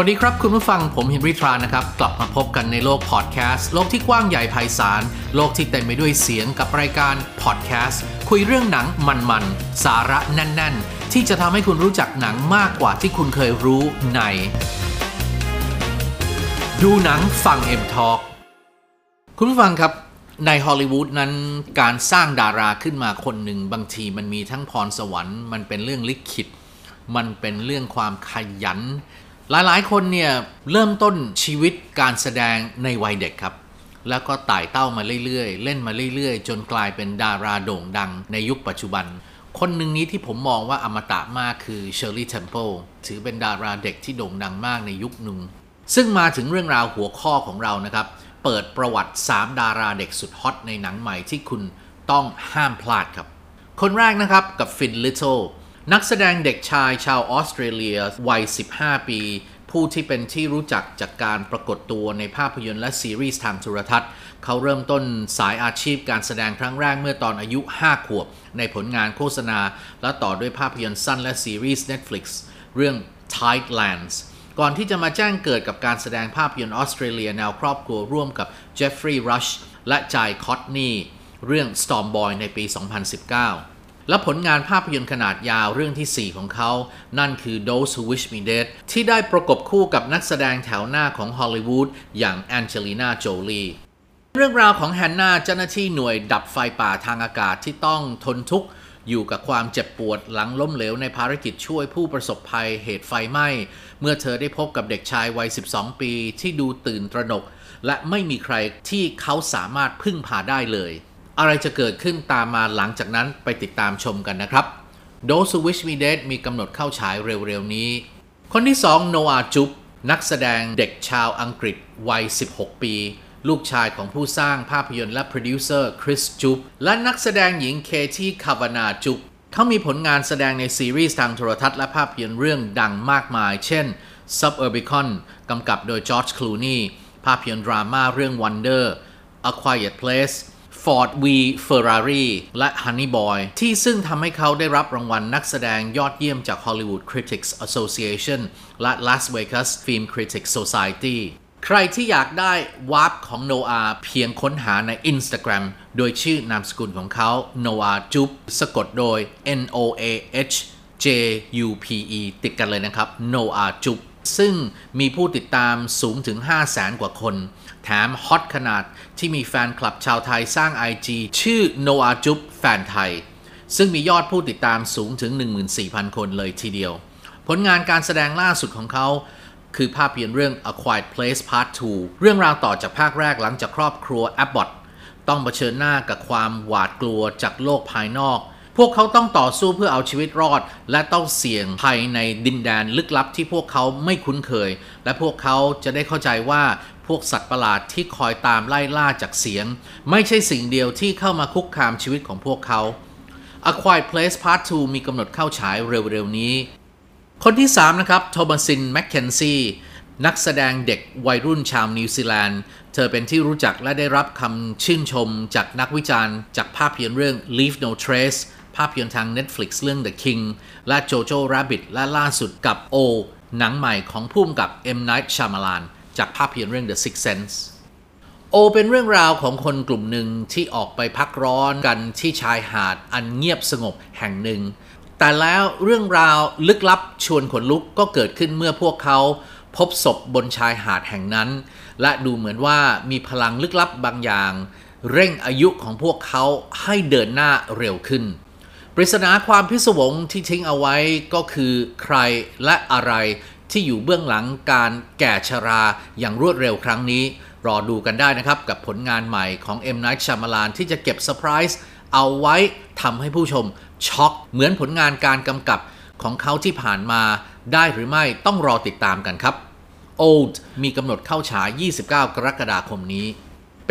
วัสดีครับคุณผู้ฟังผมเฮนริทรานะครับ กลับมาพบกันในโลกพอดแคสต์โลกที่กว้างใหญ่ไพศาล โลกที่เต็มไปด้วยเสียงกับรายการพอดแคสต์คุยเรื่องหนังมันๆ สาระแน่น ๆ ที่จะทำให้คุณรู้จักหนังมากกว่าที่คุณเคยรู้ใน ดูหนังฟังเอ็มทอ k คุณผู้ฟังครับในฮอลลีวูดนั้นการสร้างดาราขึ้นมาคนหนึ่งบางทีมันมีทั้งพรสวรรค์ มันเป็นเรื่องลิขิต มันเป็นเรื่องความขยัน หลายๆ คนเนี่ยเริ่มต้นชีวิตการแสดงในวัยเด็กครับ แล้วก็ไต่เต้ามาเรื่อยๆ เล่นมาเรื่อยๆ จนกลายเป็นดาราโด่งดังในยุคปัจจุบัน คนหนึ่งนี้ที่ผมมองว่าอมตะมากคือเชอร์รี่เทมเพิลถือเป็นดาราเด็กที่โด่งดังมากในยุคหนึ่ง ซึ่งมาถึงเรื่องราวหัวข้อของเรานะครับ เปิดประวัติ 3 ดาราเด็กสุดฮอตในหนังใหม่ที่คุณต้องห้ามพลาดครับ คนแรกนะครับกับฟินลิตเทิล นักแสดงเด็กชายชาวออสเตรเลียวัย 15 ปี ผู้ที่เป็นที่รู้จักจากการปรากฏตัวในภาพยนตร์และซีรีส์ทางโทรทัศน์ เขาเริ่มต้นสายอาชีพการแสดงครั้งแรกเมื่อตอนอายุ 5 ขวบ ในผลงานโฆษณา และต่อด้วยภาพยนตร์สั้นและซีรีส์ Netflix เรื่อง Tidelands ก่อนที่จะมาแจ้งเกิดกับการแสดงภาพยนตร์ออสเตรเลียแนวครอบครัวร่วมกับเจฟฟรีย์รัชและไจคอร์ตนีย์เรื่อง Storm Boy ในปี 2019 และผลงานภาพยนตร์ขนาดยาวเรื่องที่ 4 ของเขา นั่นคือ Those Who Wish Me Dead ที่ได้ประกบคู่กับนักแสดงแถวหน้าของฮอลลีวูดอย่างแองเจลิน่าโจลีเรื่องราวของแฮนนาเจ้าหน้าที่หน่วยดับไฟป่าทางอากาศที่ต้องทนทุกข์อยู่กับความเจ็บปวดหลังล้มเหลวในภารกิจช่วยผู้ประสบภัยเหตุไฟไหม้ เมื่อเธอได้พบกับเด็กชายวัย 12 ปีที่ดูตื่นตระหนก และไม่มีใครที่เขาสามารถพึ่งพาได้เลย อะไรจะเกิดขึ้นตามมาหลังจากนั้นไปติดตามชมกันนะครับ Those Who Wish Me Dead มีกำหนดเข้าฉายเร็วๆนี้ คนที่ 2 โนอาจุบนักแสดงเด็กชาวอังกฤษวัย 16 ปี ลูกชายของผู้สร้างภาพยนตร์และโปรดิวเซอร์คริสจุบและนักแสดงหญิงเคที่คาวานาจุบเขามีผลงานแสดงในซีรีส์ทางโทรทัศน์และภาพยนตร์เรื่องดังมากมาย เช่น Suburbicon กำกับโดยจอร์จคลูนีภาพยนตร์ดราม่าเรื่อง Wonder A Quiet Place Ford v Ferrari และ Honey Boy ที่ซึ่งทำให้เขาได้รับรางวัลนักแสดงยอดเยี่ยมจาก Hollywood Critics Association และ Las Vegas Film Critics Society ใครที่อยากได้วาร์ปของโนอาเพียงค้นหาใน Instagram โดยชื่อนามสกุลของเขาโนอาจุบสะกดโดย N O A H J U P E ติดกันเลยนะครับโนอาจุบ ซึ่งมีผู้ติดตามสูงถึง 5 0 0แสนกว่าคน แถมฮอตขนาดที่มีแฟนคลับชาวไทยสร้าง IG ชื่อโนอาจุบแฟนไทย ซึ่งมียอดผู้ติดตามสูงถึง 14,000 คนเลยทีเดียว ผลงานการแสดงล่าสุดของเขาคือภาพยนตร์เรื่อง A Quiet Place Part 2 เรื่องราวต่อจากภาคแรกหลังจากครอบครัวแอบบอตต้องเผชิญหน้ากับความหวาดกลัวจากโลกภายนอก พวกเขาต้องต่อสู้เพื่อเอาชีวิตรอด และต้องเสี่ยงภัยในดินแดนลึกลับที่พวกเขาไม่คุ้นเคย และพวกเขาจะได้เข้าใจว่าพวกสัตว์ประหลาดที่คอยตามไล่ล่าจากเสียง ไม่ใช่สิ่งเดียวที่เข้ามาคุกคามชีวิตของพวกเขา A Quiet Place Part 2 มีกำหนดเข้าฉายเร็วๆนี้ คนที่ 3 นะครับโทมัสินแมคเคนซีนักแสดงเด็กวัยรุ่นชาวนิวซีแลนด์ เธอเป็นที่รู้จักและได้รับคำชื่นชมจากนักวิจารณ์ จากภาพยนตร์เรื่อง Leave No Trace ภาพยนตร์ทาง Netflix เรื่อง The King และ Jojo Rabbit และล่าสุดกับ O หนังใหม่ของผู้กำกับ M. Night Shyamalan จากภาพยนตร์เรื่อง The Sixth Sense โอเป็นเรื่องราวของคนกลุ่มหนึ่งที่ออกไปพักร้อนกันที่ชายหาดอันเงียบสงบแห่งหนึ่ง แต่แล้วเรื่องราวลึกลับชวนขนลุกก็เกิดขึ้นเมื่อพวกเขาพบศพบนชายหาดแห่งนั้น และดูเหมือนว่ามีพลังลึกลับบางอย่าง เร่งอายุของพวกเขาให้เดินหน้าเร็วขึ้น ปริศนาความพิศวงที่ทิ้งเอาไว้ก็คือใครและอะไรที่อยู่เบื้องหลังการแก่ชราอย่างรวดเร็วครั้งนี้ รอดูกันได้นะครับกับผลงานใหม่ของ M. Night Shyamalan ที่จะเก็บเซอร์ไพรส์เอาไว้ทำให้ผู้ชมช็อกเหมือนผลงานการกำกับของเขาที่ผ่านมาได้หรือไม่ต้องรอติดตามกันครับ Old มีกำหนดเข้าฉาย 29 กรกฎาคมนี้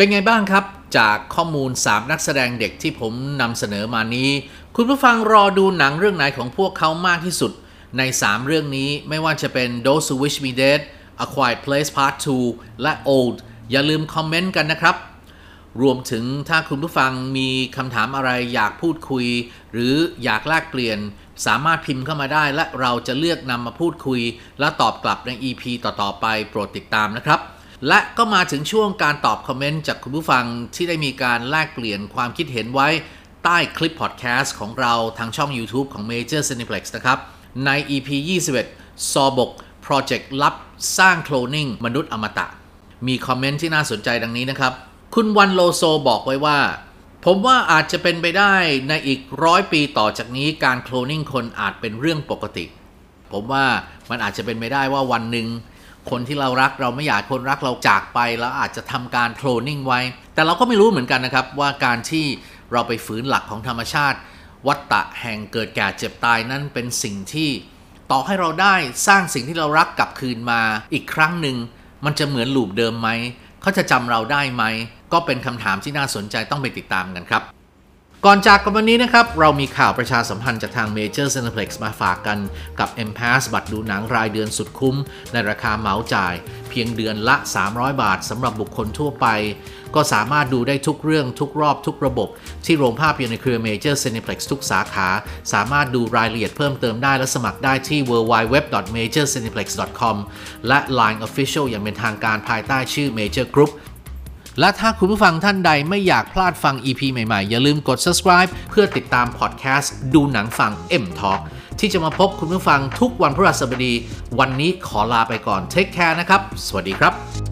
เป็นไงบ้างครับ จากข้อมูล 3 นักแสดงเด็กที่ผมนำเสนอมานี้ คุณผู้ฟังรอดูหนังเรื่องไหนของพวกเขามากที่สุด ใน 3 เรื่องนี้ไม่ว่าจะเป็น Those Who Wish Me Dead A Quiet Place Part 2 และ Old อย่าลืมคอมเมนต์กันนะครับ รวมถึงถ้าคุณผู้ฟังมีคำถามอะไรอยากพูดคุย หรืออยากแลกเปลี่ยน สามารถพิมพ์เข้ามาได้และเราจะเลือกนำมาพูดคุย และตอบกลับใน EP ต่อๆไปโปรดติดตามนะครับ และก็มาถึงช่วงการตอบคอมเมนต์จากคุณผู้ฟังที่ได้มีการแลกเปลี่ยนความคิดเห็นไว้ใต้คลิปพอดแคสต์ของเราทางช่อง YouTube ของ Major Cineplex นะครับ ใน EP 21 ซอบกโปรเจกต์ลับสร้างโคลนิ่งมนุษย์อมตะ มีคอมเมนต์ที่น่าสนใจดังนี้นะครับ คุณวันโลโซบอกไว้ว่า ผมว่าอาจจะเป็นไปได้ในอีกร้อยปีต่อจากนี้การโคลนิ่งคนอาจเป็นเรื่องปกติ ผมว่ามันอาจจะเป็นไปได้ว่าวันหนึ่ง คนที่เรารักเราไม่อยากคนรักเราจากไปแล้วอาจจะทำการโคลนนิ่งไว้ แต่เราก็ไม่รู้เหมือนกันนะครับว่าการที่เราไปฝืนหลักของธรรมชาติ วัฏฏะแห่งเกิดแก่เจ็บตายนั้นเป็นสิ่งที่ต่อให้เราได้สร้างสิ่งที่เรารักกลับคืนมาอีกครั้งหนึ่งมันจะเหมือนลูปเดิมไหมเขาจะจำเราได้ไหมก็เป็นคำถามที่น่าสนใจต้องไปติดตามกันครับ ก่อนจากกันวันนี้นะครับ เรามีข่าวประชาสัมพันธ์จากทาง Major Cineplex มาฝากกันกับ M Pass บัตรดูหนังรายเดือนสุดคุ้ม ในราคาเหมาจ่าย เพียงเดือนละ 300 บาทสำหรับบุคคลทั่วไป ก็สามารถดูได้ทุกเรื่องทุกรอบทุกระบบ ที่โรงภาพยนตร์ในเครือ Major Cineplex ทุกสาขา สามารถดูรายละเอียดเพิ่มเติมได้และสมัครได้ที่ www.majorcineplex.com และ Line Official อย่างเป็นทางการภายใต้ชื่อ Major Group และถ้าคุณผู้ฟังท่านใดไม่อยากพลาดฟัง EP ใหม่ๆ อย่าลืมกด subscribe เพื่อติดตามพอดแคสต์ดูหนังฟัง M Talk ที่จะมาพบคุณผู้ฟังทุกวันพฤหัสบดี วันนี้ขอลาไปก่อน Take care นะครับ สวัสดีครับ